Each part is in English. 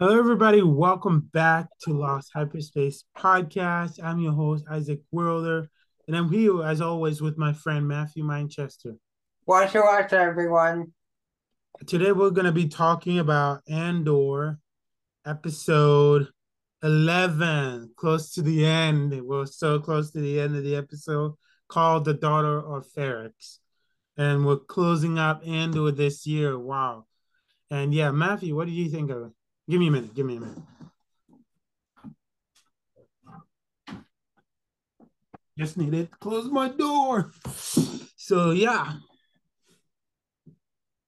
Hello, everybody. Welcome back to Lost Hyperspace Podcast. I'm your host, Isaac Worlder, and I'm here, as always, with my friend Matthew Manchester. Watch your watch, everyone. Today, we're going to be talking about Andor, episode 11, close to the end. We're so close to the end of the episode, called The Daughter of Ferrix. And we're closing up Andor this year. Wow. And yeah, Matthew, what do you think of it? Give me a minute. Give me a minute. Just needed to close my door. So yeah.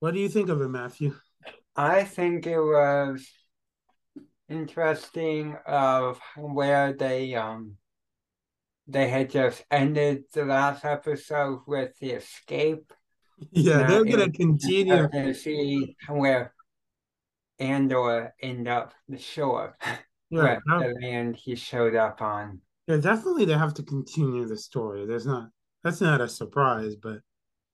What do you think of it, Matthew? I think it was interesting of where they um they had just ended the last episode with the escape. Yeah, now they're gonna continue to see where Andor end up the shore. Yeah, the land he showed up on. Yeah, definitely they have to continue the story. There's not that's not a surprise, but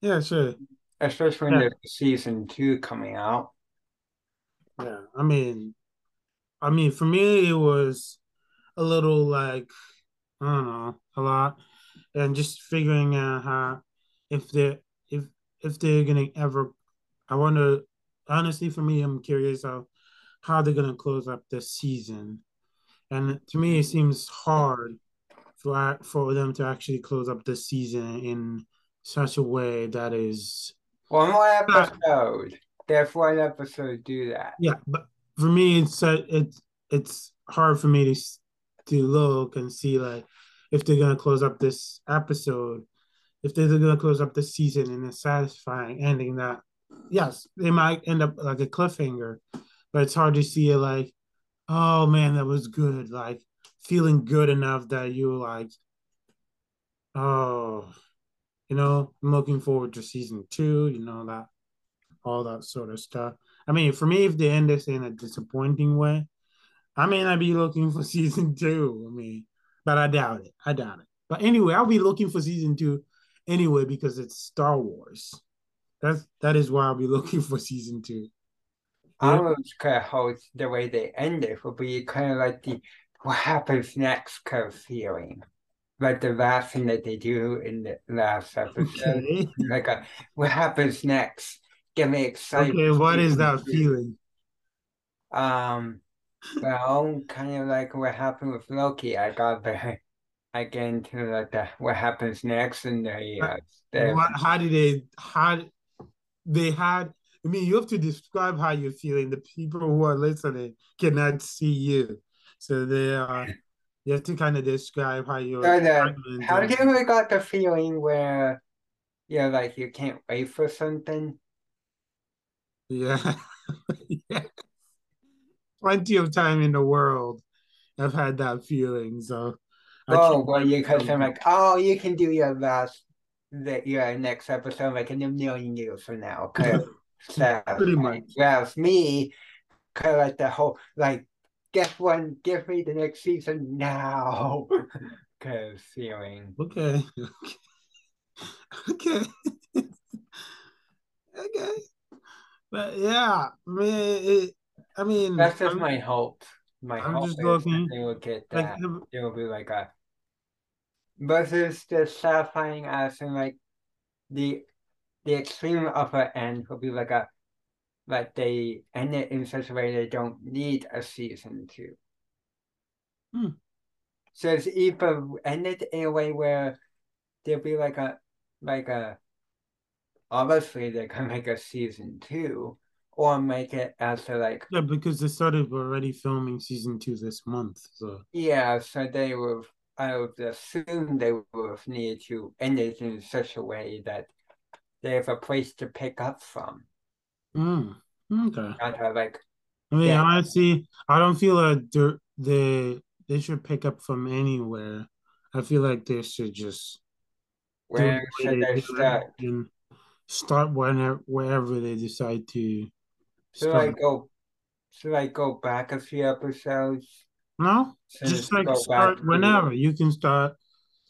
yeah, sure. Especially when yeah. there's season two coming out. Yeah, I mean, I mean, for me, it was a little like I don't know, a lot, and just figuring out how if they if if they're gonna ever, I wonder honestly, for me, I'm curious of how they're going to close up this season. And to me, it seems hard for for them to actually close up this season in such a way that is one more episode. There's one episode do that. Yeah, but for me, it's uh, it's it's hard for me to to look and see like if they're gonna close up this episode, if they're gonna close up the season in a satisfying ending that yes, they might end up like a cliffhanger, but it's hard to see it like, oh man, that was good. Like feeling good enough that you're like, oh, you know, I'm looking forward to season two, you know, that all that sort of stuff. I mean, for me, if they end this in a disappointing way, I may not be looking for season two. I mean, but I doubt it. I doubt it. But anyway, I'll be looking for season two anyway because it's Star Wars. That's that is why I'll be looking for season two. Yeah. I was kind of hope the way they end it will be kind of like the what happens next kind of feeling. Like the last thing that they do in the last episode. Okay. Like a what happens next? Get me excited. Okay, what is that feeling? Um well, kind of like what happened with Loki. I got very I get into like the what happens next and the, uh, the what, how did they how they had I mean, you have to describe how you're feeling. The people who are listening cannot see you, so they are. You have to kind of describe how you're. how do you ever got the feeling where, you're like you can't wait for something? Yeah, yeah. Plenty of time in the world, I've had that feeling. So. I Oh well, you because I'm like, oh, you can do your last that your next episode like in a million years from now. So, Pretty much. Whereas me, kind of like the whole like, guess what? Give me the next season now. Cause feeling. Okay. Okay. okay. But yeah, I mean, it, I mean, that's just I'm, my hope. My I'm hope just looking, they will get that. Like, it will be like a versus the satisfying as in like the the extreme upper end will be like a like they end it in such a way they don't need a season two. Hmm. So it's either end it in a way where there'll be like a like a obviously they can make a season two or make it as a like yeah because they started already filming season two this month so yeah so they will I would assume they would need to end it in such a way that they have a place to pick up from. Mm, okay. Not like. I mean, yeah. honestly, I don't feel like they they should pick up from anywhere. I feel like they should just. Where should they start? start whenever wherever they decide to. Should start. I go? Should I go back a few episodes? No, just like start whenever you can start.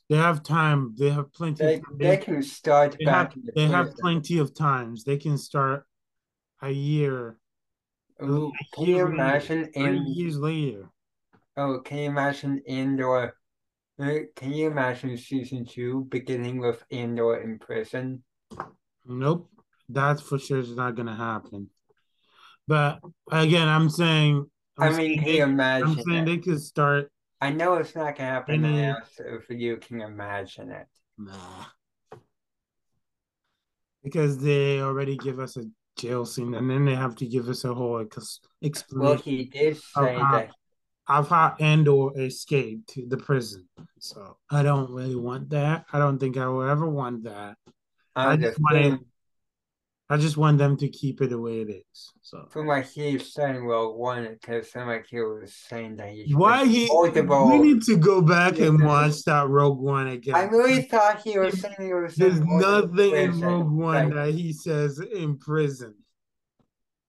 They have time. They have plenty. They, they, can start they Have, the they have plenty of times. They can start a year Ooh, can you imagine in years later? Oh, can you imagine Andor? Uh, can you imagine season two beginning with Andor in prison? Nope, that's for sure is not gonna happen. But again, I'm saying. I'm i mean, can you imagine? I'm saying it? they could start. I know it's not gonna happen now, so if you can imagine it. Nah. Because they already give us a jail scene, and then they have to give us a whole explanation. Well, he did say that I've had Andor escaped to the prison. So I don't really want that. I don't think I will ever want that. I, I just want I just want them to keep it the way it is. So from like he's saying Rogue One, because like he was saying that he why he multiple, we need to go back and watch that Rogue One again. I really thought he was saying he was. There's nothing in Rogue One like, that he says in prison.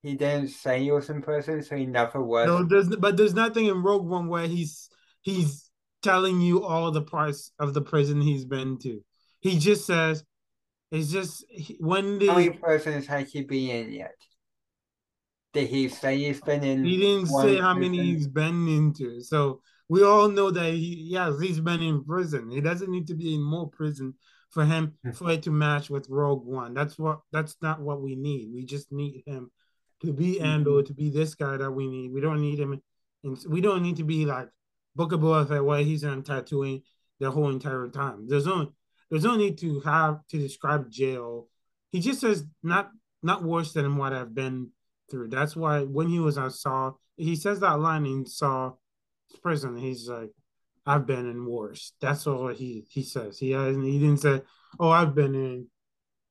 He didn't say he was in prison, so he never was. No, there's but there's nothing in Rogue One where he's he's telling you all the parts of the prison he's been to. He just says it's just when the how many prisons has he been in yet? Did he say he's been in? He didn't say how prison? many he's been into. So we all know that he yes he's been in prison. He doesn't need to be in more prison for him hmm. for it to match with Rogue One. That's what that's not what we need. We just need him to be Andor, mm-hmm. to be this guy that we need. We don't need him, and we don't need to be like Book of Boba Fett, where he's on tattooing the whole entire time. There's no, there's no need to have to describe jail. He just says not not worse than what I've been through. That's why when he was on Saw, he says that line in Saw prison. He's like, "I've been in worse." That's all he he says. He hasn't he didn't say, "Oh, I've been in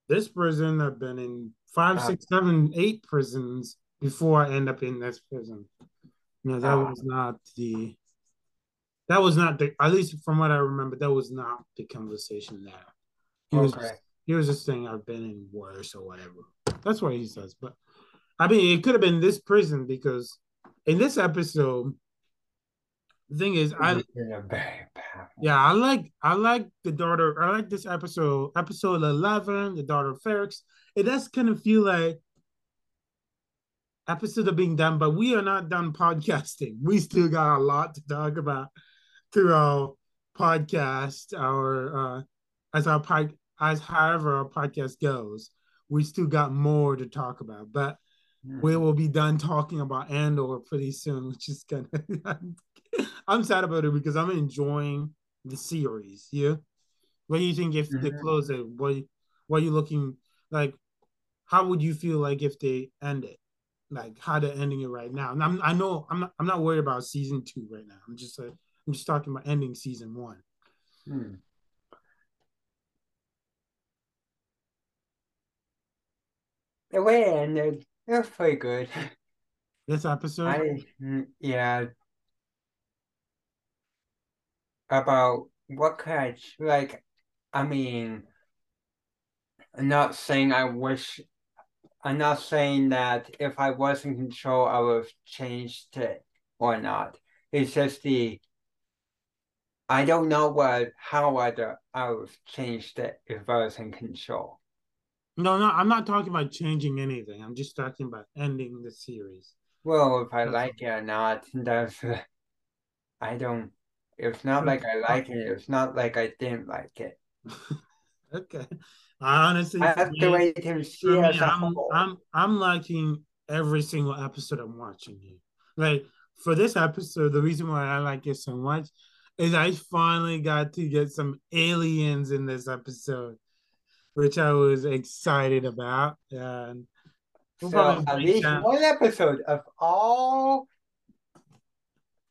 this prison. I've been in five, six, seven, eight prisons before I end up in this prison. No, that was not the. That was not the. At least from what I remember, that was not the conversation there. He was. Just, he was just saying I've been in worse or whatever. That's what he says. But I mean, it could have been this prison because in this episode, the thing is, I yeah, I like I like the daughter. I like this episode, episode eleven, the daughter of Ferrix. It does kind of feel like episodes are being done, but we are not done podcasting. We still got a lot to talk about through our podcast, our uh, as our pod, as however our podcast goes. We still got more to talk about, but mm-hmm. we will be done talking about Andor pretty soon, which is kind of I'm sad about it because I'm enjoying the series. Yeah. What do you think if mm-hmm. they close it? What what are you looking like? How would you feel like if they end it? Like how they're ending it right now? And I'm, I know I'm not I'm not worried about season two right now. I'm just uh, I'm just talking about ending season one. Hmm. The way it ended, it was pretty good. This episode, I mm, yeah, about what could I like. I mean, I'm not saying I wish. I'm not saying that if I was in control, I would have changed it or not. It's just the. I don't know what how I'd I would have changed it if I was in control. No, no, I'm not talking about changing anything. I'm just talking about ending the series. Well, if I that's like it or not, that's. I don't. It's not like I like it. It's not like I didn't like it. okay. I honestly I have to wait to see me, I'm, I'm I'm liking every single episode I'm watching here. Like for this episode, the reason why I like it so much is I finally got to get some aliens in this episode, which I was excited about. And we'll so at least one episode of all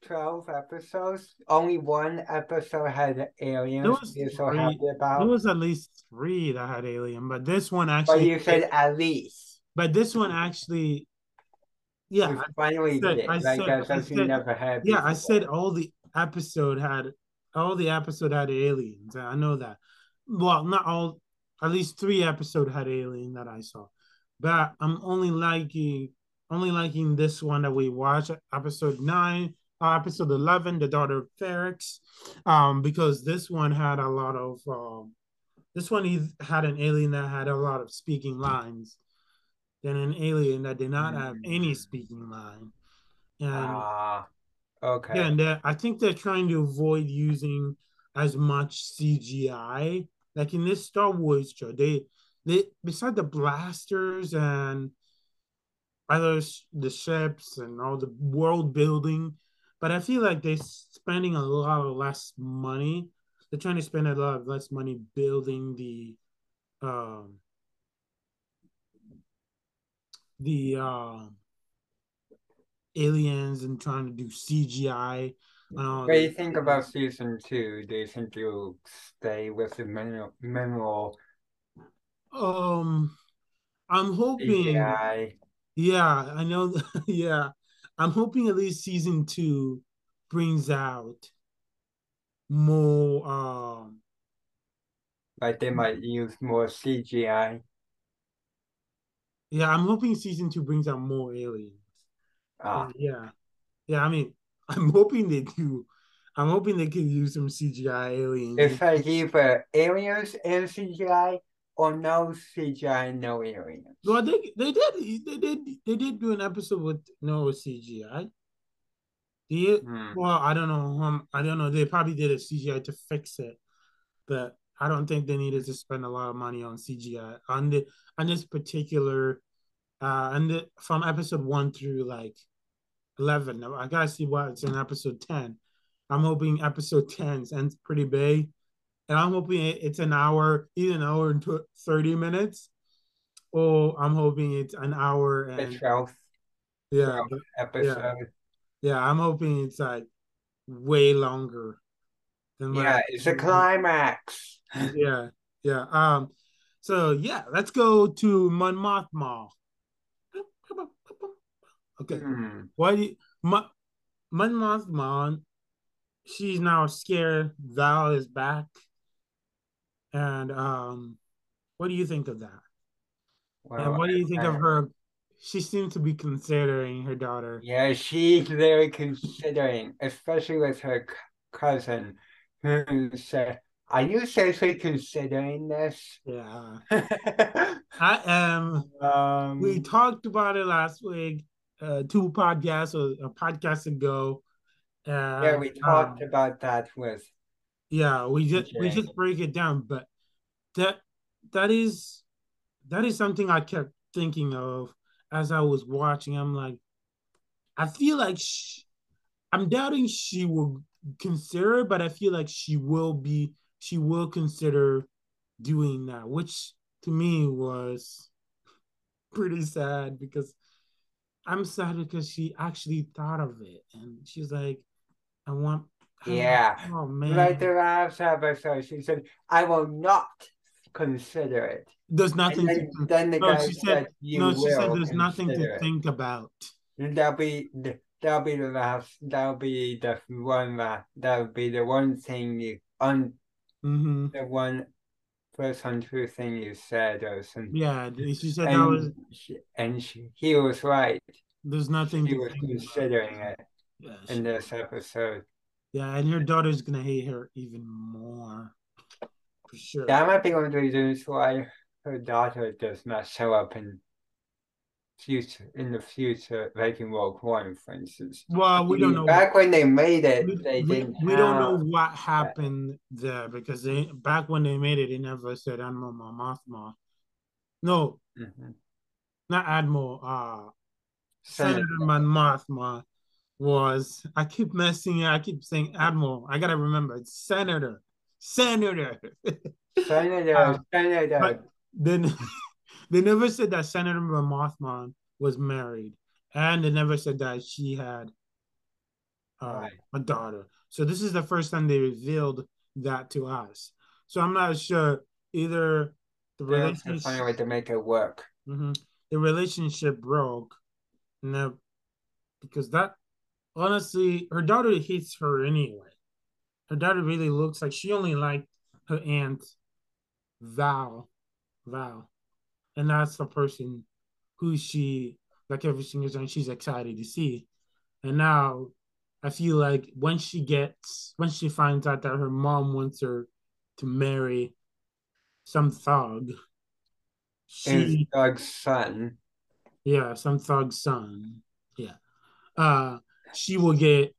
12 episodes. Only one episode had aliens. There was, three, so happy about. there was at least three that had alien, but this one actually. But you said at least. But this one actually. Yeah, you finally said, did. I like said, that's something said, never had. Yeah, I said all the episode had all the episode had aliens. I know that. Well, not all. At least three episode had alien that I saw, but I'm only liking only liking this one that we watched, episode nine uh, episode 11, The Daughter of Ferrix, um, because this one had a lot of, um, this one he had an alien that had a lot of speaking lines. than an alien that did not have any mm. speaking line. And ah, okay. Yeah, and I think they're trying to avoid using as much CGI. Like in this Star Wars show, they they beside the blasters and other the ships and all the world building, but I feel like they're spending a lot of less money. They're trying to spend a lot of less money building the um the uh, aliens and trying to do CGI. what do you think about season two? Do you think you'll stay with the mineral? mineral um, I'm hoping. CGI? Yeah, I know. yeah, I'm hoping at least season two brings out more. Um, like they might use more CGI. Yeah, I'm hoping season two brings out more aliens. Ah. yeah. Yeah, I mean, I'm hoping they do. I'm hoping they can use some CGI aliens. It's like either aliens and CGI or no CGI, no aliens. Well, they they did they did they did do an episode with no CGI. Did hmm. well, I don't know. Um, I don't know. They probably did a CGI to fix it, but I don't think they needed to spend a lot of money on CGI on the on this particular uh and the, from episode one through like eleven. I gotta see what's in episode ten. I'm hoping episode 10 ends pretty big. And I'm hoping it's an hour, either an hour and 30 minutes, or I'm hoping it's an hour and the 12th, yeah, 12th episode. Yeah, yeah, I'm hoping it's like way longer than yeah, it's a climax. yeah, yeah. Um, so yeah, let's go to Mon Mothma. Okay. Hmm. Why do you, Mon Mothma? She's now scared. Val is back, and um, what do you think of that? Well, and what do you think I, of her? She seems to be considering her daughter. Yeah, she's very considering, especially with her cousin, who said, "Are you seriously considering this?" Yeah, I am. Um, we talked about it last week uh, two podcasts or a podcast ago. Uh, yeah, we talked um, about that with. Yeah, we just we just break it down, but that that is that is something I kept thinking of as I was watching. I'm like, I feel like she, I'm doubting she will consider, but I feel like she will be she will consider doing that, which to me was pretty sad because I'm sad because she actually thought of it and she's like, I want. Yeah. Oh man. Like the last episode, she said, "I will not consider it." There's nothing. Then, to, then the no, guy she said, "No." She said, "There's nothing to it. think about." That'll be that'll be the last. That'll be the one that that'll be the one thing you on mm-hmm. the one first untrue thing you said or something. Yeah, she said and that was, she, and she, he was right. There's nothing. He was considering about. it yes. in this episode. Yeah, and her daughter's gonna hate her even more, for sure. That might be one of the reasons why her daughter does not show up in future in the future, in Rogue One, for instance. Well, we don't know. Back when they made it, we, they we, didn't. We don't know what happened that. there because they back when they made it, they never said Admiral Mothma. No, mm-hmm. not Admiral. Uh, Senator, Senator Mothma was. I keep messing. I keep saying Admiral. I gotta remember. It's Senator. Senator. Senator. uh, Senator. then they never said that Senator Mothma was married, and they never said that she had uh, right. a daughter. So this is the first time they revealed that to us. So I'm not sure either the relationship find a way to make it work. Mm-hmm, the relationship broke, no, because that honestly, her daughter hates her anyway. Her daughter really looks like she only liked her aunt Val, Val, and that's the person who she like every single time she's excited to see. And now I feel like when she gets when she finds out that her mom wants her to marry some thug, she thug's son. Yeah, some thug's son. Yeah. Uh, she will get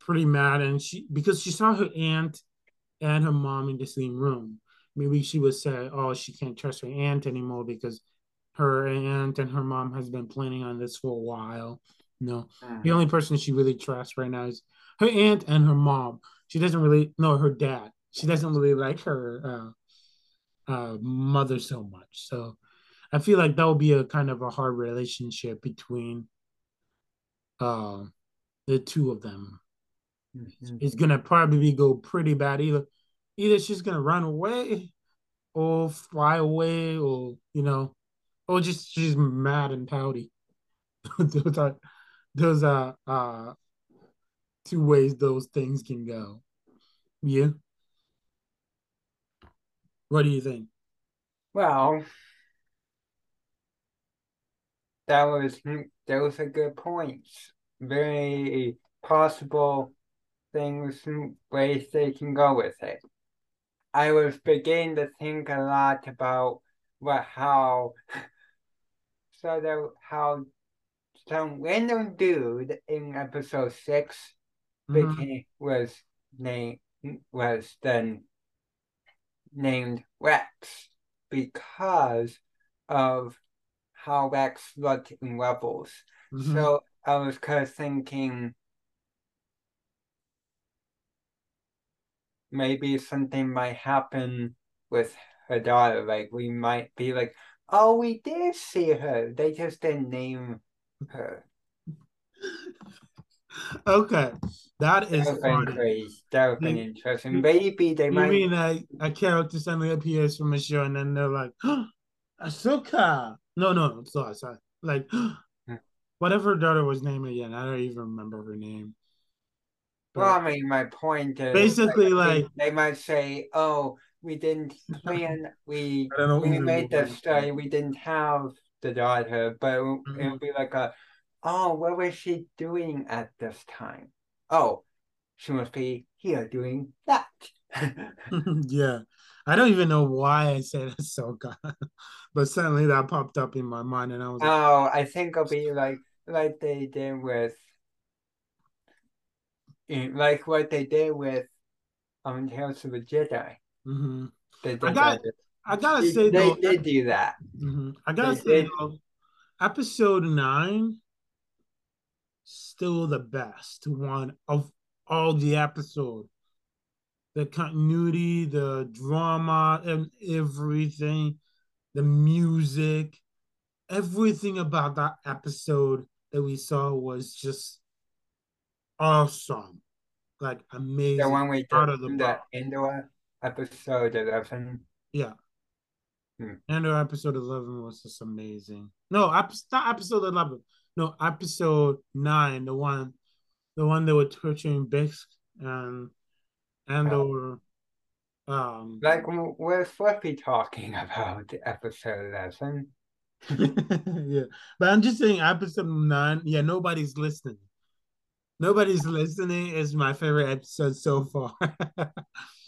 pretty mad, and she because she saw her aunt and her mom in the same room. Maybe she would say, "Oh, she can't trust her aunt anymore because her aunt and her mom has been planning on this for a while." No, mm. the only person she really trusts right now is her aunt and her mom. She doesn't really know her dad. She doesn't really like her uh, uh, mother so much. So I feel like that would be a kind of a hard relationship between uh, the two of them. Mm-hmm. It's gonna probably go pretty bad. Either either she's gonna run away or fly away or you know or just she's mad and pouty. those are those are uh two ways those things can go. Yeah. What do you think? Well, that was those are good points. Very possible things ways they can go with it. I was beginning to think a lot about what how so that how some random dude in episode 6 mm-hmm. became was named was then named Rex because of how Rex looked in Rebels. Mm-hmm. So I was kind of thinking maybe something might happen with her daughter. Like we might be like, oh, we did see her. They just didn't name her. okay, that is crazy. That would be interesting. Maybe they you might. mean like a character suddenly appears from a show, and then they're like, oh, Ahsoka. No, no, no, sorry, sorry. Like, hmm. whatever her daughter was named again, I don't even remember her name. Well, I mean, my point is basically like, they, they, might say, "Oh, we didn't plan. We we made the study. We didn't have the daughter, but mm-hmm. it would be like a, oh, what was she doing at this time? Oh, she must be here doing that." yeah, I don't even know why I said Ahsoka, but suddenly that popped up in my mind, and I was. Oh, like, I think it'll be like like they did with like what they did with um Tales of the Jedi. Mm-hmm. They, they I got. I gotta say they though, did do that. Mm-hmm. I gotta they say though, episode nine still the best one of all the episode. The continuity, the drama, and everything, the music, everything about that episode that we saw was just awesome, like amazing. The one we out of the, the Andor episode eleven. Yeah. Hmm. Andor episode eleven was just amazing. No, not episode eleven. No, episode nine, the one, the one that were torturing Bix and and oh. um like we're Fluffy talking about episode eleven. yeah, but I'm just saying episode nine. Yeah, nobody's listening. Nobody's listening is my favorite episode so far.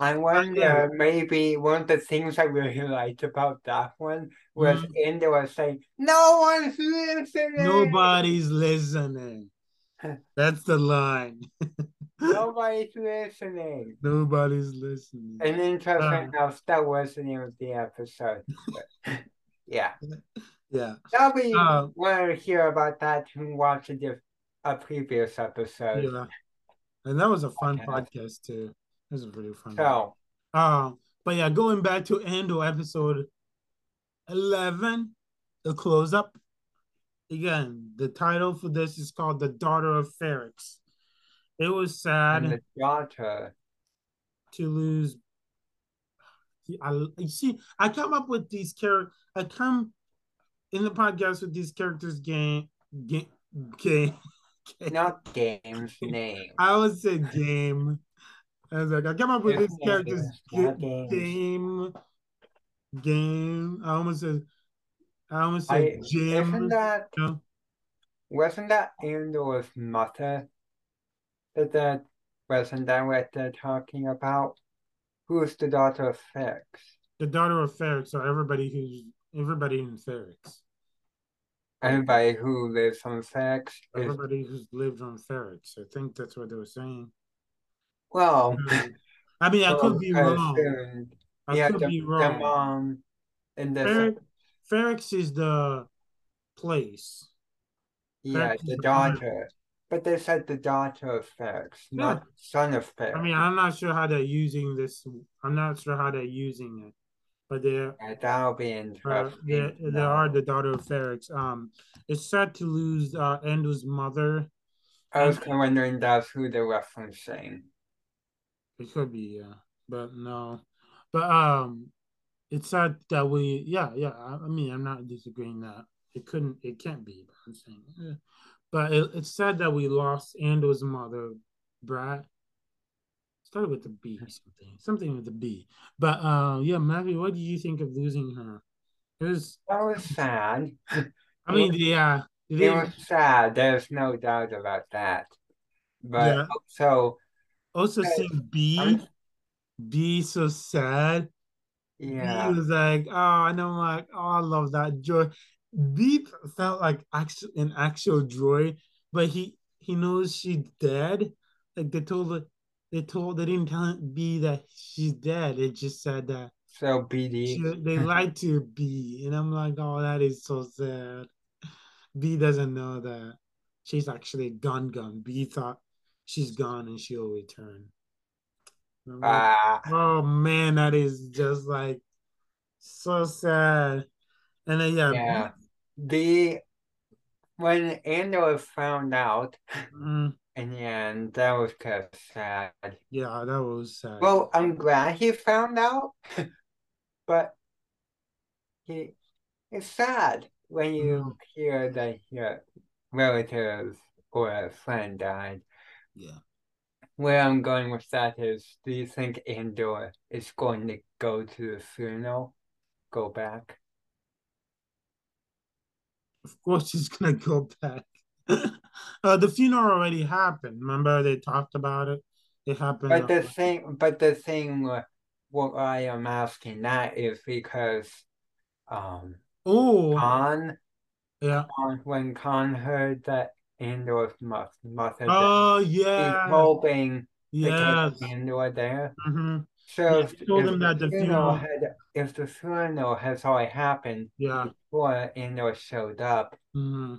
I wonder maybe one of the things I really liked about that one was mm. India was saying, No one's listening. Nobody's listening. That's the line. Nobody's listening. Nobody's listening. And interesting uh, enough, that was the name of the episode. yeah. Yeah. Nobody uh, want to hear about that who watch a diff- a previous episode. Yeah. And that was a fun okay. podcast too. It was a really fun. So, uh, but yeah, going back to Andor episode 11, the close up. Again, the title for this is called The Daughter of Ferrix. It was sad. And the daughter. To lose. I, you see, I come up with these characters. I come in the podcast with these characters game, game, game not games, name. I would say game. I was like, I come up with this characters. Game, game, game. I almost said, I almost said I, Jim. Isn't that, know? wasn't that Andor's mother that that wasn't that what they're talking about? Who's the daughter of Ferrix? The daughter of Ferrix, so everybody who's everybody in Ferrix. Everybody who lives on Ferrix. Everybody is... who's lived on Ferrix. I think that's what they were saying. Well, I mean, I could be wrong. I yeah, could the, be wrong. The mom in the Ferrix is the place. Yeah, the daughter. But they said the daughter of Ferrix, yeah. not son of Ferrix. I mean, I'm not sure how they're using this. I'm not sure how they're using it, but they're yeah, that'll be interesting. Uh, they, they are the daughter of Ferrix. Um, it's sad to lose uh Andor's mother. I was kind of wondering that's who they're referencing. It could be, yeah, but no, but um, it's sad that we, yeah, yeah. I, I mean, I'm not disagreeing that it couldn't, it can't be. But I'm saying, yeah. but it, it's sad that we lost Andor's mother, Brad. Started with the B, something, something with the B. But uh, yeah, Matthew, what do you think of losing her? It was that was sad. I mean, yeah, it, it was sad. There's no doubt about that. But yeah. also, also seeing B, B so sad. Yeah, he was like, oh, and I'm like, oh, I love that joy. Beep felt like actual an actual joy, but he he knows she's dead. Like they told her, they told they didn't tell B that she's dead. It just said that. So BD. they lied to B, and I'm like, oh, that is so sad. B doesn't know that she's actually gone. Gone. B thought she's gone and she'll return. Like, uh, oh man, that is just like so sad. And then yeah, yeah the when Andor found out mm. In yeah, that was kind of sad. Yeah, that was sad. Well, I'm glad he found out, but he it's sad when you mm. hear that your relatives or a friend died. Yeah. Where I'm going with that is, do you think Andor is going to go to the funeral, go back? of course he's gonna go back. uh, the funeral already happened. Remember they talked about it. It happened. But the thing, but the thing, what I am asking that is because, um, oh, Khan, yeah, Khan, when Khan heard that Andor's must mother oh yeah, he's hoping get Andor there. Mm-hmm. So yeah, if, told if him that the funeral had, if the funeral has already happened, yeah, before Andor showed up. Mm-hmm.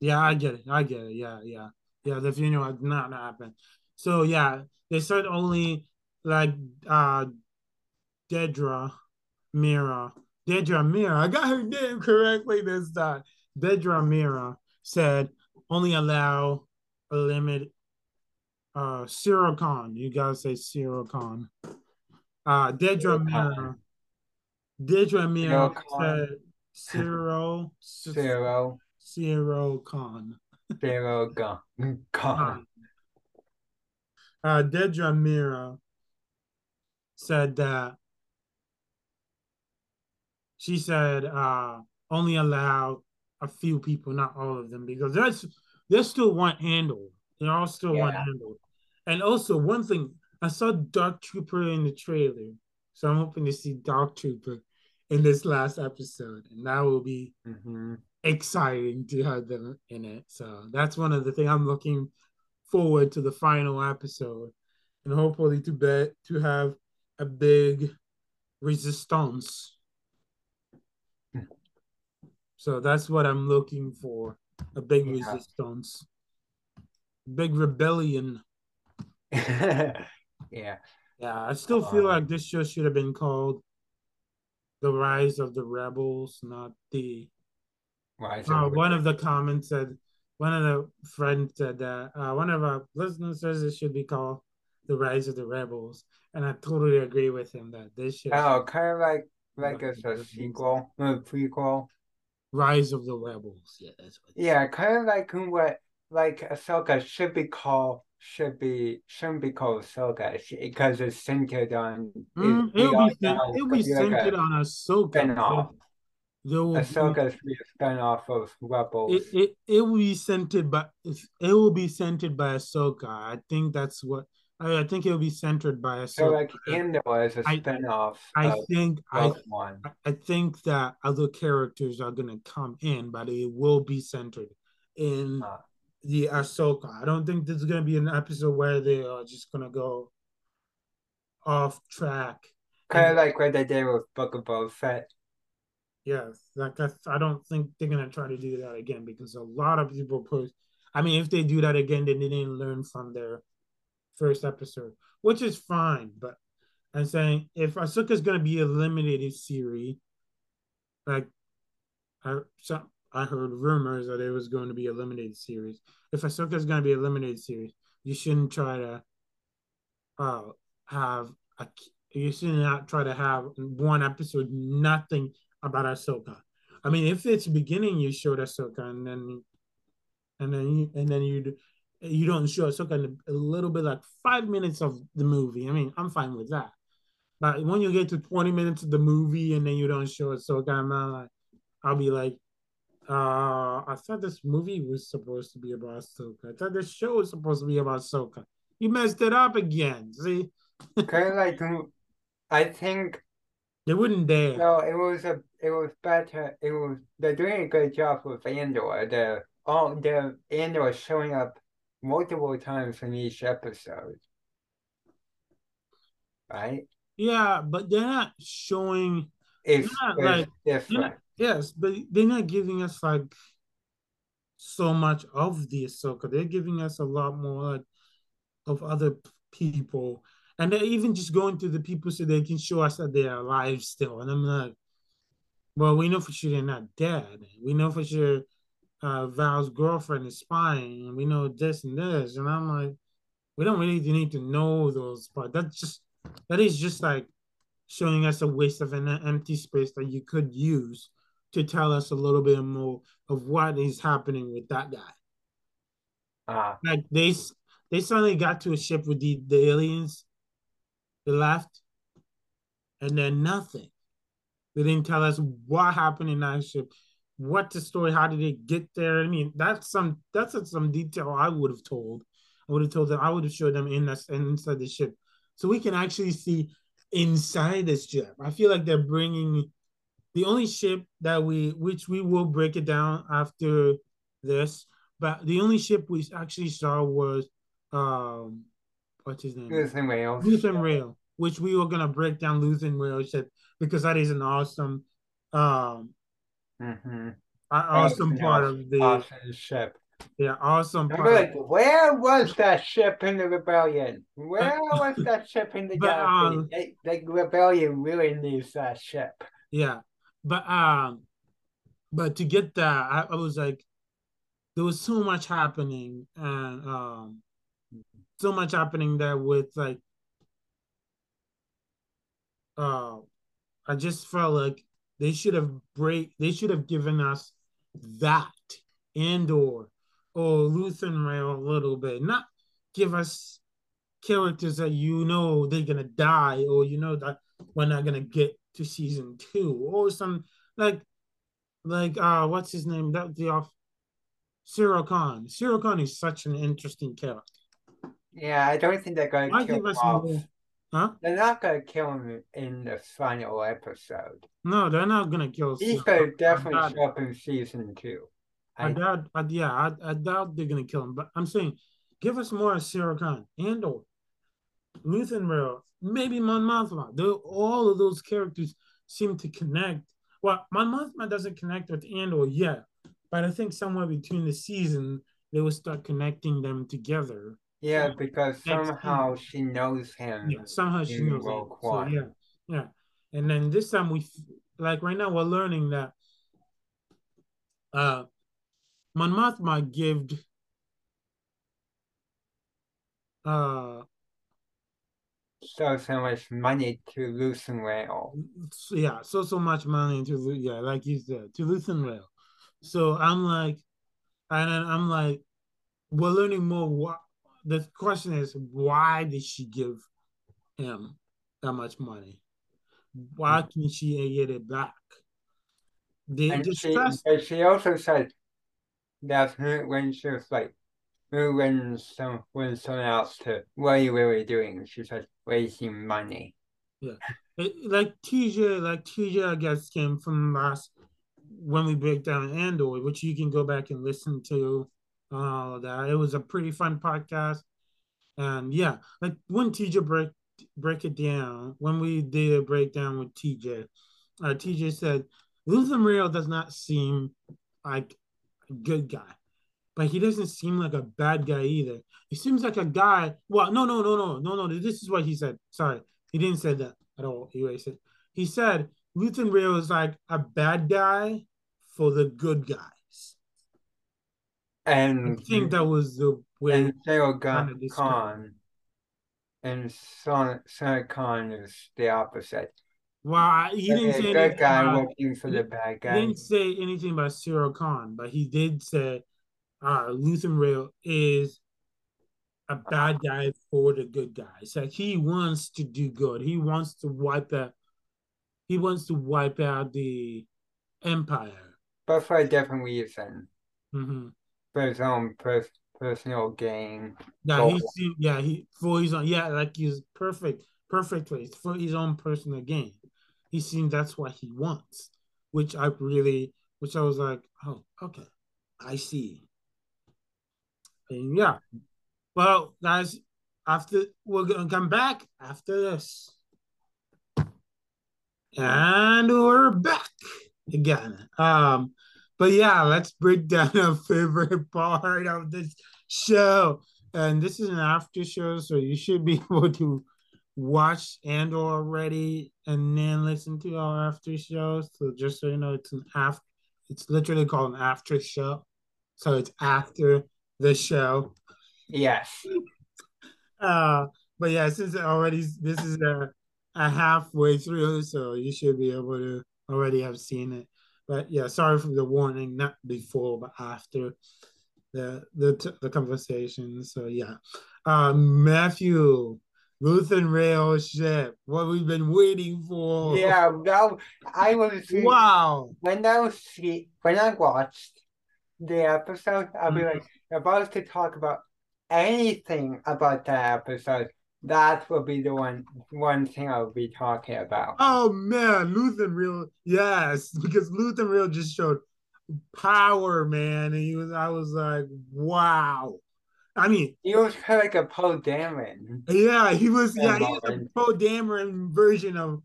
Yeah, I get it. I get it. Yeah, yeah, yeah. The funeral had not happened. So yeah, they said only like uh Dedra Meero. Dedra Meero. I got her name correctly this time. Dedra Meero said only allow a limit uh Karn. You gotta say Karn. Uh Dedra Meero. Dedra Meero said Zero. Zero. Zero Con. Zero Con. Con. Uh, Dedra Meero said that she said uh, only allow a few people, not all of them, because there's they still want Andor. They all still yeah. want Andor. And also one thing, I saw Dark Trooper in the trailer, so I'm hoping to see Dark Trooper in this last episode, and that will be mm-hmm. Exciting to have them in it. So that's one of the things I'm looking forward to the final episode, and hopefully to bet to have a big resistance. So that's what I'm looking for a big yeah. resistance, big rebellion. yeah. Yeah, I still feel uh, like this show should have been called the rise of the rebels, not the rise. Uh, one of the comments said, one of the friends said that uh, one of our listeners says it should be called the rise of the rebels, and I totally agree with him that this should. Oh, kind of like like a, a sequel, a prequel. Rise of the Rebels, yeah, that's what. Yeah, kind of like what like Ahsoka should be called should be shouldn't be called Ahsoka because it's centered on. Mm, it'll be, it'll be centered like on Ahsoka. Spin-off. Ahsoka be, a spinoff of Rebels. It, it it will be centered by it will be centered by Ahsoka. I think that's what I, I think it'll be centered by Ahsoka. So like Andor is a spinoff. I, I think I, one. I think that other characters are gonna come in, but it will be centered in uh, the Ahsoka. I don't think this is gonna be an episode where they are just gonna go off track. Kind of like what they did with Book of Boba Fett. Yes, like I, I don't think they're gonna try to do that again because a lot of people put. I mean, if they do that again, then they didn't learn from their first episode, which is fine. But I'm saying if Ahsoka's gonna be a limited series, like I so I heard rumors that it was going to be a limited series. If Ahsoka's gonna be a limited series, you shouldn't try to uh have a you should not try to have one episode nothing about Ahsoka. I mean, if it's beginning you showed Ahsoka and then and then you, and then you you don't show Ahsoka a little bit like five minutes of the movie. I mean, I'm fine with that. But when you get to 20 minutes of the movie and then you don't show Ahsoka, I'm like, I'll be like, uh, I thought this movie was supposed to be about Ahsoka. I thought this show was supposed to be about Ahsoka. You messed it up again. See? kind of like, I think they wouldn't dare. No, it was a, it was better. It was they're doing a good job with Andor. The all the Andor showing up multiple times in each episode. Right? Yeah, but they're not showing it's, not like different. Not, yes, but they're not giving us like so much of the Ahsoka. They're giving us a lot more like, of other people. And they're even just going to the people so they can show us that they're alive still. And I'm like, well, we know for sure they're not dead. We know for sure uh, Val's girlfriend is spying, and we know this and this, and I'm like, we don't really need to know those parts. That's just that is just like showing us a waste of an empty space that you could use to tell us a little bit more of what is happening with that guy. Uh, like they they suddenly got to a ship with the, the aliens, they left, and then nothing. They didn't tell us what happened in that ship what the story, how did it get there? I mean, that's some that's some detail I would have told. I would have told them. I would have showed them in that inside the ship, so we can actually see inside this ship. I feel like they're bringing the only ship that we, which we will break it down after this, but the only ship we actually saw was um, what's his name? Luthen Rael. Luthen Rael, which we were gonna break down Luthen Rael ship because that is an awesome um Mm-hmm. Awesome part of the awesome ship. Yeah, awesome part. Like, where was that ship in the rebellion? Where was that ship in the but, um, the, the rebellion really needs that ship. Yeah, but um, but to get that, I, I was like, there was so much happening, and um, so much happening there with like, uh, I just felt like they should have break. They should have given us that and or or Luthen Rael a little bit. Not give us characters that you know they're gonna die or you know that we're not gonna get to season two or some like like uh what's his name that the off Syril Karn. Syril Karn is such an interesting character. Yeah, I don't think they're gonna kill off. More, Huh? They're not gonna kill him in the final episode. No, they're not gonna kill. He's gonna definitely show up in season two. I, I doubt. I, yeah, I, I, doubt they're gonna kill him. But I'm saying, give us more of Syril Karn and or Luthen Rael, maybe Mon Mothma. All of those characters seem to connect. Well, Mon Mothma doesn't connect with Andor yet, but I think somewhere between the season they will start connecting them together. Yeah, because somehow she knows him. Yeah, somehow she knows him. So, yeah, yeah. And then this time we, like right now, we're learning that uh, Mon Mothma gave uh so so much money to Luthen Rael. Yeah, so so much money to yeah, like you said, to Luthen Rael. So I'm like, and I'm like, we're learning more what the question is why did she give him that much money? Why hmm. can she get it back? The, and she, she also said that when she was like when some when someone else to what are you really doing? She says wasting money. Yeah, it, like TJ, like TJ, I guess came from last when we break down Andor, which you can go back and listen to. All of that. It was a pretty fun podcast, and yeah, like when TJ break break it down, when we did a breakdown with TJ, uh, TJ said Luther Rael does not seem like a good guy but he doesn't seem like a bad guy either. He seems like a guy. Well, no, no, no, no, no, no. This is what he said. Sorry, he didn't say that at all. He said he said Luther Rael is like a bad guy for the good guys. And I think that was the way. And Syril Karn and Son Son Khan is the opposite. Well, he didn't say good guy about, working for the bad guy. He didn't say anything about Syril Karn, but he did say uh, Luthen Rael is a bad guy for the good guys. Like he wants to do good. He wants to wipe out. He wants to wipe out the empire, but for a different reason. Mm-hmm. For his own per- personal gain. Yeah, he's yeah he for his own yeah like he's perfect perfectly for his own personal gain. He seems that's what he wants, which I really, which I was like, oh okay, I see. And yeah. Well, guys, after we're gonna come back after this. And we're back again. Um, but yeah, let's break down our favorite part of this show. And this is an after show, so you should be able to watch Andor already and then listen to our after show. So just so you know, it's an after it's literally called an after show. So it's after the show. Yes. Uh, but yeah, since already this is a, a halfway through, so you should be able to already have seen it. But yeah, sorry for the warning, not before but after the the the conversation. So yeah, uh, Matthew, Luthen Rael ship, what we've been waiting for. Yeah, no, I was wow. When I was when I watched the episode, I'll be mm-hmm. like, about to talk about anything about that episode, that will be the one one thing I'll be talking about. Oh man, Luthen Rael, yes, because Luthen Rael just showed power, man, and he was. I was like, wow. I mean, he was kind of like a Poe Dameron. Yeah, he was. Yeah, he was a Poe Dameron version of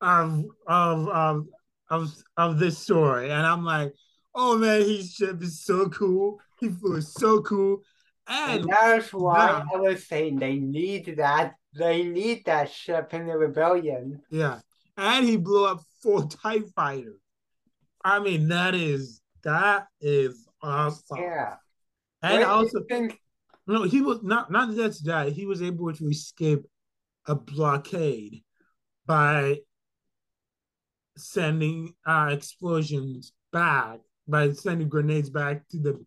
of of of of of this story, and I'm like, oh man, ship is so cool. He was so cool. And, and that's why I was saying they need that. They need that ship in the rebellion. Yeah. And he blew up four TIE fighters. I mean, that is that is awesome. Yeah. And what also think no, he was not not just that, he was able to escape a blockade by sending uh, explosions back by sending grenades back to the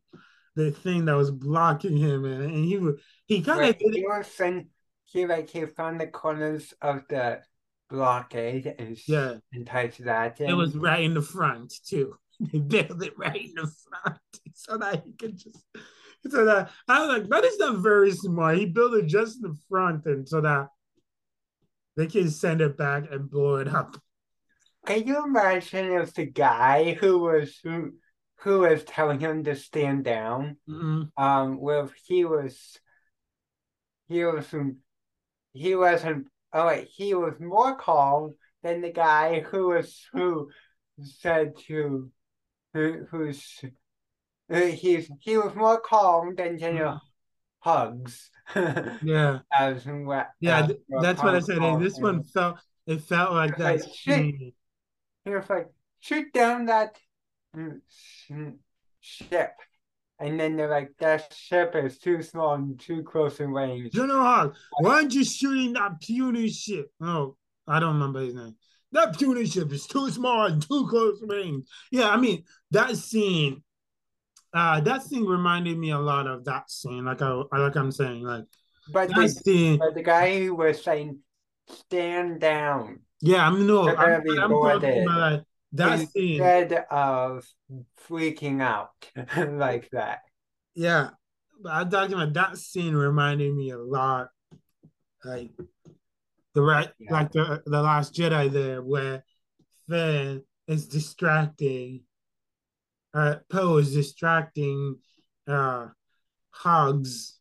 the thing that was blocking him, and, and he was he kind of he was sent, he like he found the corners of the blockade and yeah and touched that. It was right in the front too. They built it right in the front so that he could just so that I was like, that is not very smart. He built it just in the front and so that they can send it back and blow it up. Can you imagine if the guy who was who who was telling him to stand down. Mm-hmm. Um, well, he was, he was, he wasn't. Oh wait, he was more calm than the guy who was who said to who who's uh, he's he was more calm than know, mm-hmm. hugs. yeah. As what? Yeah, as that's what I said. Hey, this one felt it felt like that. Like, he was like, shoot down that ship. And then they're like, that ship is too small and too close in range. General Hux, why aren't you shooting that puny ship? Oh, I don't remember his name. That puny ship is too small and too close range. Yeah, I mean, that scene, uh, that scene reminded me a lot of that scene. Like I like I'm saying, like but the, scene, but the guy who was saying stand down. Yeah, I mean no, I'm, I'm talking about like, that scene instead of freaking out like that. Yeah, but I'm talking about that scene reminded me a lot, like the right, yeah. like the the Last Jedi there, where Finn is distracting. Uh, Poe is distracting uh, Hogs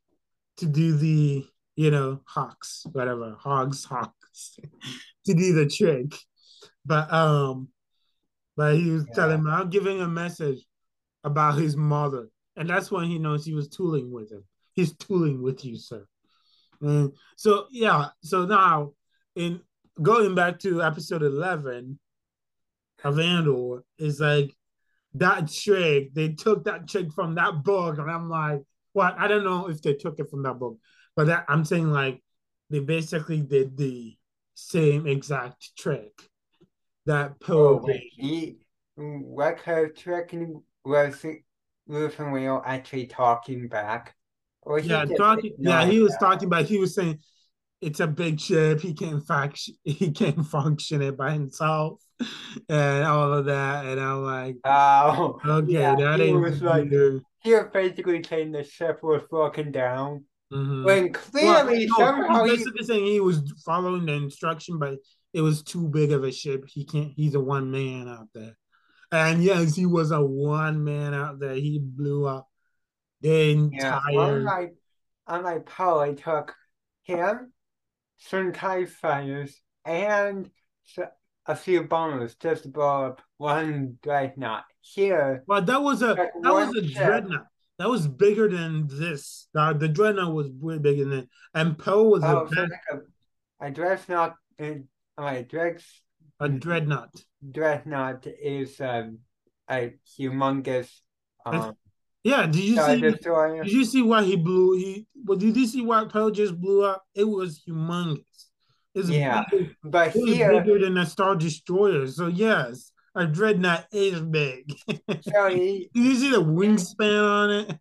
to do the, you know, Hawks, whatever, Hogs, Hawks, to do the trick. But um, but he was yeah. telling me, I'm giving a message about his mother. And that's when he knows he was tooling with him. He's tooling with you, sir. And so yeah, so now in going back to episode 11 of Andor, is like that trick, they took that trick from that book, and I'm like, what? I don't know if they took it from that book, but that I'm saying like they basically did the same exact trick that Poe. Oh, he what kind of trick was Luthen Rael actually talking back? Or yeah, talking. Yeah, he was that? talking about. He was saying it's a big ship. He can't function. He can't function it by himself and all of that. And I'm like, oh, okay, yeah, that ain't was like, he was basically saying the ship was broken down. Mm-hmm. When clearly well, somehow he's basically he... saying he was following the instruction, but it was too big of a ship. He can't. He's a one man out there, and yes, he was a one man out there. He blew up the entire. Yeah, unlike unlike Poe, I took him, TIE fighters, and a few bombers just to blow up one dreadnought. Here, but that was a that was a ship. dreadnought. That was bigger than this. The, the dreadnought was way bigger than, and Poe was oh, a, so like a, a dreadnought. Uh, a dread, a dreadnought. Dreadnought is um, a humongous. Um, yeah, did you see? Did you see why he blew? He well, did you see why Poe just blew up? It was humongous. It's yeah, bigger, but it here bigger than a Star Destroyer. So yes, a dreadnought is big. So he, did you see the wingspan on it?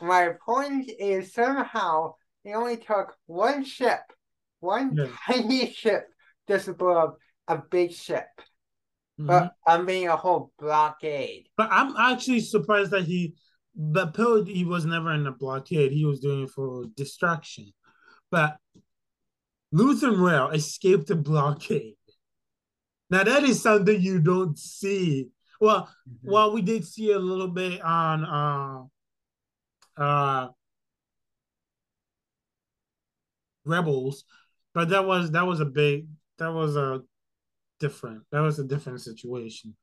My point is somehow he only took one ship, one yeah. tiny ship, just to a big ship. Mm-hmm. But I mean a whole blockade. But I'm actually surprised that he, but Poe, he was never in a blockade. He was doing it for distraction. But Luthen Rael escaped the blockade. Now that is something you don't see. Well, mm-hmm. well, we did see a little bit on uh uh Rebels, but that was that was a big that was a different that was a different situation.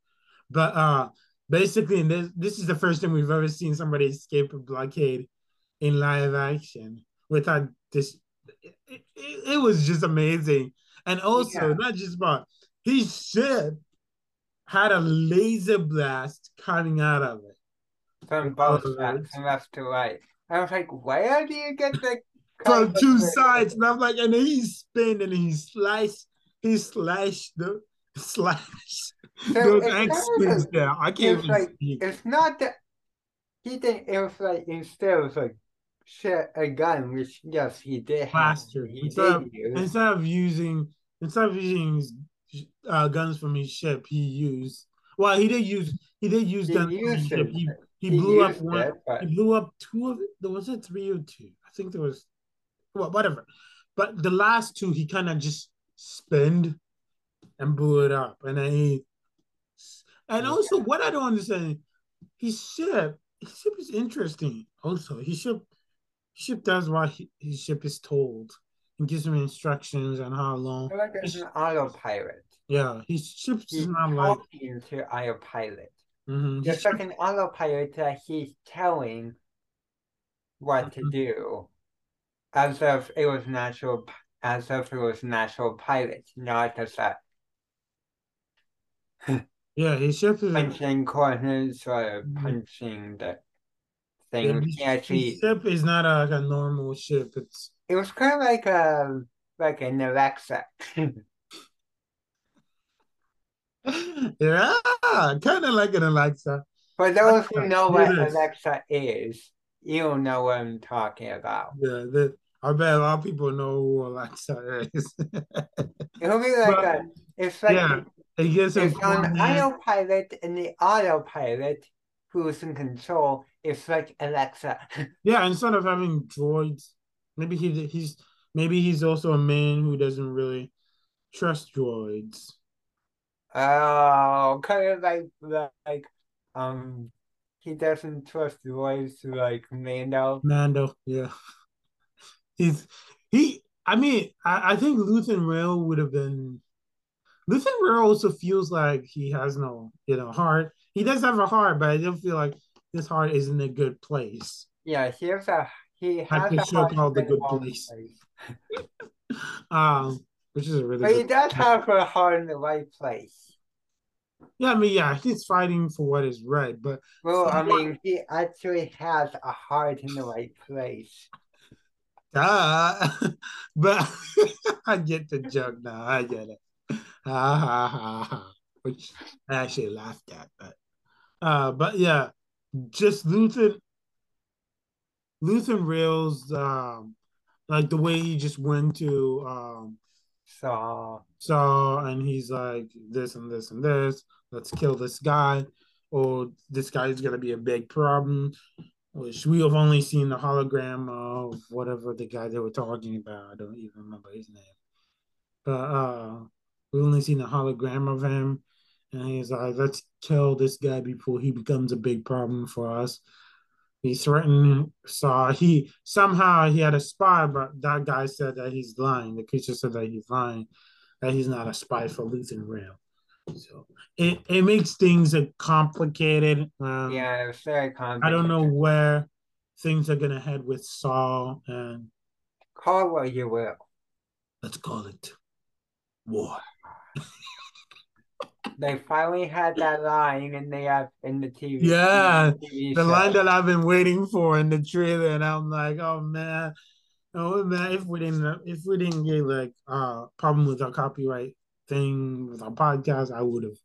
But uh basically this this is the first time we've ever seen somebody escape a blockade in live action without this it, it, it was just amazing. And also yeah. not just about his ship had a laser blast coming out of it. From both sides, from left to right. I was like, where do you get the from two sides? And I'm like, and then he spin and he slice, he slashed the slash so those X there. I can't even like, speak. It's not that he didn't. It was like instead of like shit a gun, which yes he did. Blaster. He instead, did of, instead of using instead of using uh, guns from his ship, he used. Well, he did use. He did use he guns from his ship. He, he, he blew up one. It, but... He blew up two of it. There was it three or two? I think there was. Well, whatever. But the last two, he kind of just spinned and blew it up, and I he. And also, what I don't understand, his ship. His ship is interesting. Also, his ship. Ship does what he, his ship is told and gives him instructions on how long. like it's an autopilot. Yeah, his ship is not like into autopilot. Mm-hmm. Just like an autopilot that he's telling what mm-hmm. to do, as if it was natural, as if it was natural pilot, not just that. yeah, his ship is punching corners or mm-hmm. punching the thing. Yeah, his ship is not a, like a normal ship. It's it was kind of like a like an Alexa. yeah, kind of like an Alexa. For those who know what Alexa is, you'll know what I'm talking about. Yeah, the, I bet a lot of people know who Alexa is. It'll be like but, a, it's like yeah, it gets it's on autopilot, and the autopilot who's in control it's like Alexa. yeah, instead of having droids, maybe he he's maybe he's also a man who doesn't really trust droids. Oh, kind of like like um, he doesn't trust droids like Mando. Mando, yeah. He's he. I mean, I, I think Luthen Rael would have been. Luthen Rael also feels like he has no, you know, heart. He does have a heart, but I don't feel like his heart is in a good place. Yeah, he has a he has a heart called the good place. place. um, which is a really. But he does have a heart in the right place. Yeah, I mean, yeah, he's fighting for what is right, but well, I mean, he actually has a heart in the right place. Duh. but I get the joke now. I get it. Ha ha ha ha. Which I actually laughed at, but uh, but yeah, just Luthen Luthen Rael's, um, like the way he just went to um, Saw Saw, and he's like this and this and this. Let's kill this guy, or this guy is gonna be a big problem. Which we have only seen the hologram of whatever the guy they were talking about. I don't even remember his name, but uh, we only seen the hologram of him, and he's like, "Let's kill this guy before he becomes a big problem for us." he threatened saw he somehow he had a spy but that guy said that he's lying the creature said that he's lying that he's not a spy for Luthen Rael so it, it makes things a complicated um, yeah it's very complicated. I don't know where things are gonna head with Saw and call what you will. Let's call it war. They finally had that line and they have in the TV. Yeah, TV the line that I've been waiting for in the trailer, and I'm like, oh man, oh man, if we didn't, if we didn't get like uh problem with our copyright thing with our podcast, I would have,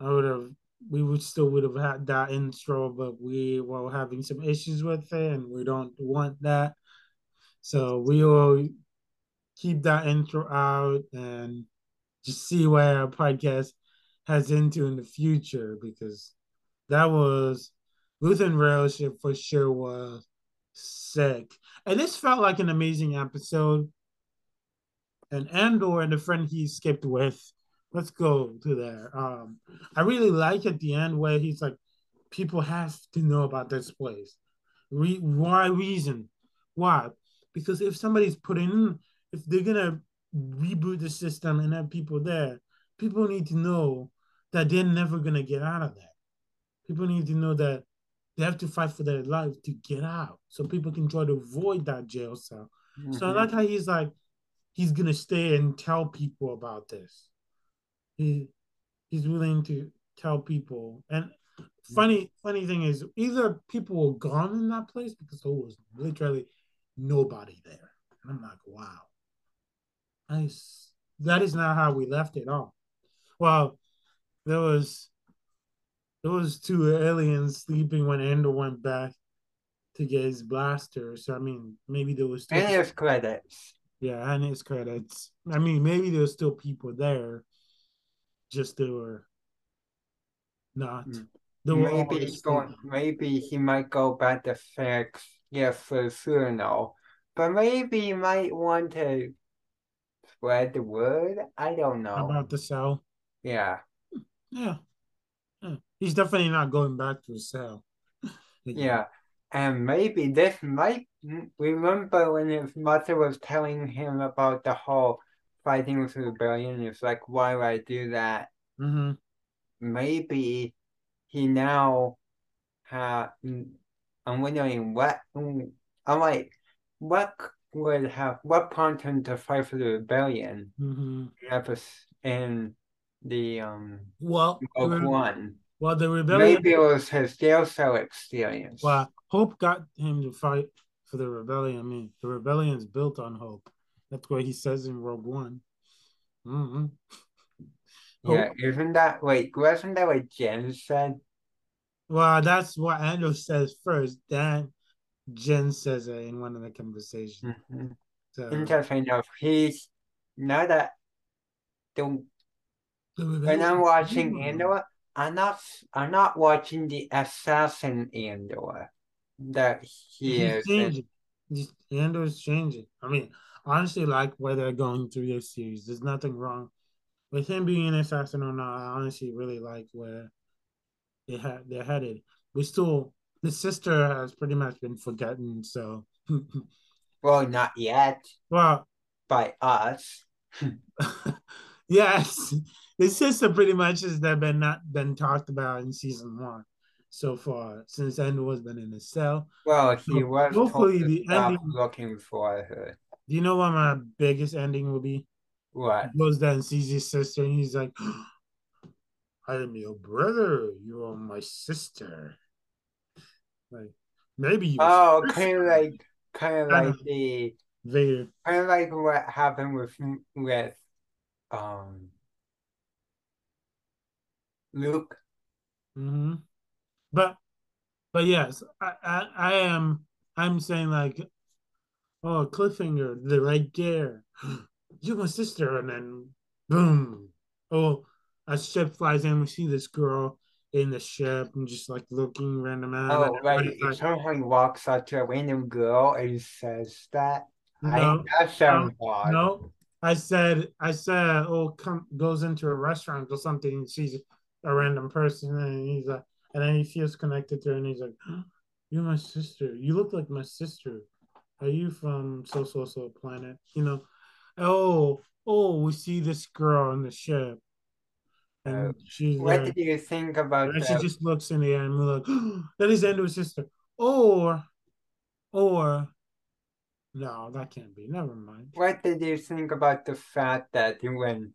I would have, we would still would have had that intro, but we were having some issues with it, and we don't want that. So we will keep that intro out and just see where our podcast has into in the future because that was Luthen Rael ship for sure was sick. And this felt like an amazing episode. And Andor and the friend he skipped with, let's go to there. Um, I really like at the end where he's like, people have to know about this place. Re- why reason? Why? Because if somebody's putting in, if they're gonna reboot the system and have people there, people need to know that they're never gonna get out of that. People need to know that they have to fight for their life to get out, so people can try to avoid that jail cell. Mm-hmm. So I like how he's like, he's gonna stay and tell people about this. He he's willing to tell people. And hmm. funny funny thing is, either people were gone in that place because there was literally nobody there. And I'm like, wow. Nice. That is not how we left it off. Well, there was there was two aliens sleeping when Andor went back to get his blaster. So I mean, maybe there was still and his credits. Yeah, and his credits. I mean, maybe there's still people there, just they were not. Mm. They maybe he's going. Maybe he might go back to Ferrix. Yeah, for sure, no. But maybe he might want to spread the word. I don't know about the cell. Yeah. Yeah. yeah. He's definitely not going back to the cell. yeah. And maybe this might remember when his mother was telling him about the whole fighting with the rebellion. It's like, why would I do that? Mm-hmm. Maybe he now have. I'm wondering what. I'm like, what would have what prompted him to fight for the rebellion mm-hmm. in the um well one. Well, the rebellion maybe it was his jail cell experience. Well, Hope got him to fight for the rebellion. I mean, the rebellion is built on hope. That's what he says in Rogue One. Mm-hmm. Yeah, isn't that wait? Wasn't that what Jyn said? Well, that's what Andor says first. Then Jyn says it in one of the conversations. Mm-hmm. So, Interesting enough, he's now that the, when I'm watching Andor, I'm not I'm not watching the assassin Andor that he is changing. Andor's changing. I mean, honestly, like where they're going through this series. There's nothing wrong with him being an assassin or not. I honestly really like where they had they're headed. We still the sister has pretty much been forgotten. So, well, not yet. Well, by us. yes, the sister pretty much has been not been talked about in season one so far since Andor has been in the cell. Well, he so was hopefully the ending looking for her. Do you know what my biggest ending will be? What? He goes down and sees his sister, and he's like, "I am your brother. You are my sister." Like maybe you. Oh, kind of like, kind of like the Vader. Kind of like what happened with with um Luke. Mm-hmm. But but yes, I, I I am I'm saying like oh cliffhanger, the right there. You're my sister, and then boom. Oh, a ship flies in, we see this girl in the ship and just like looking random out. Oh, right. Like, somehow he walks up to a random girl and says that. No, I, that sounds no, odd. No, I said, I said, oh, come goes into a restaurant or something and sees a random person and he's like, and then he feels connected to her and he's like, oh, "You're my sister. You look like my sister. Are you from so so so planet? You know? Oh, oh, we see this girl on the ship." And uh, she's what there. did you think about and that? she just looks in the air and we're like, oh, that is Andor's sister. Or, or no, that can't be. Never mind. What did you think about the fact that when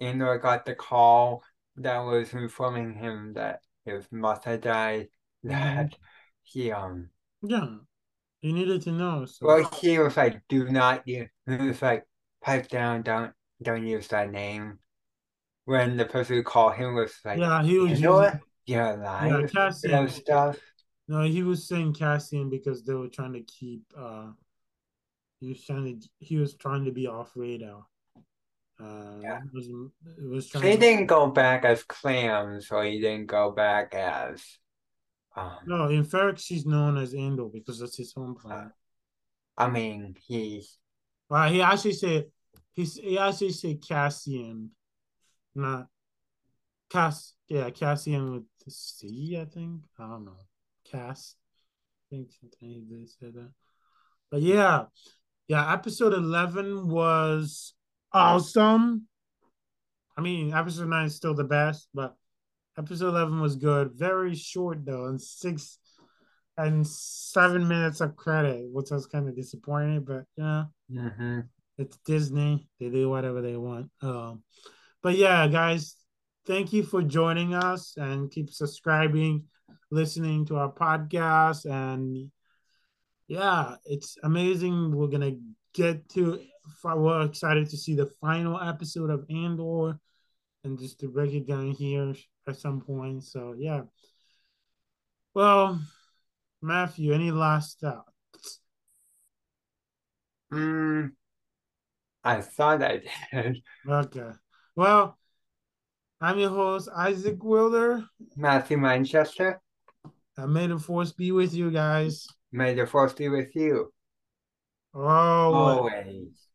Andor got the call that was informing him that his mother died, that he um yeah he needed to know. So. Well, he was like, "Do not," he was like, "Pipe down, don't don't use that name." When the person who called him was like, "Yeah, he was." You know what? Yeah, lying. Yeah, Cassian. stuff. No, he was saying Cassian because they were trying to keep uh he was trying to he was trying to be off radar. Uh, yeah. It was, it was he didn't go back as Clam, so he didn't go back as. Um, no, in fact, he's known as Andor because that's his home planet. Uh, I mean, he's. Well, he actually said he's he actually said Cassian, not Cass. Yeah, Cassian with the C. I think I don't know. Cass. I think he did say that. But yeah, yeah, episode 11 was awesome. I mean, episode 9 is still the best, but episode 11 was good. Very short, though, and six and seven minutes of credit, which was kind of disappointing, but yeah, mm-hmm. it's Disney. They do whatever they want. Um, but yeah, guys, thank you for joining us and keep subscribing, listening to our podcast, and yeah, it's amazing. We're gonna get to. We're excited to see the final episode of Andor, and just to break it down here at some point. So yeah. Well, Matthew, any last thoughts? Hmm. I thought I did. Okay. Well, I'm your host, Isaac Wilder. Matthew Manchester. I may the force be with you guys. May the force be with you. Oh, Always. Always.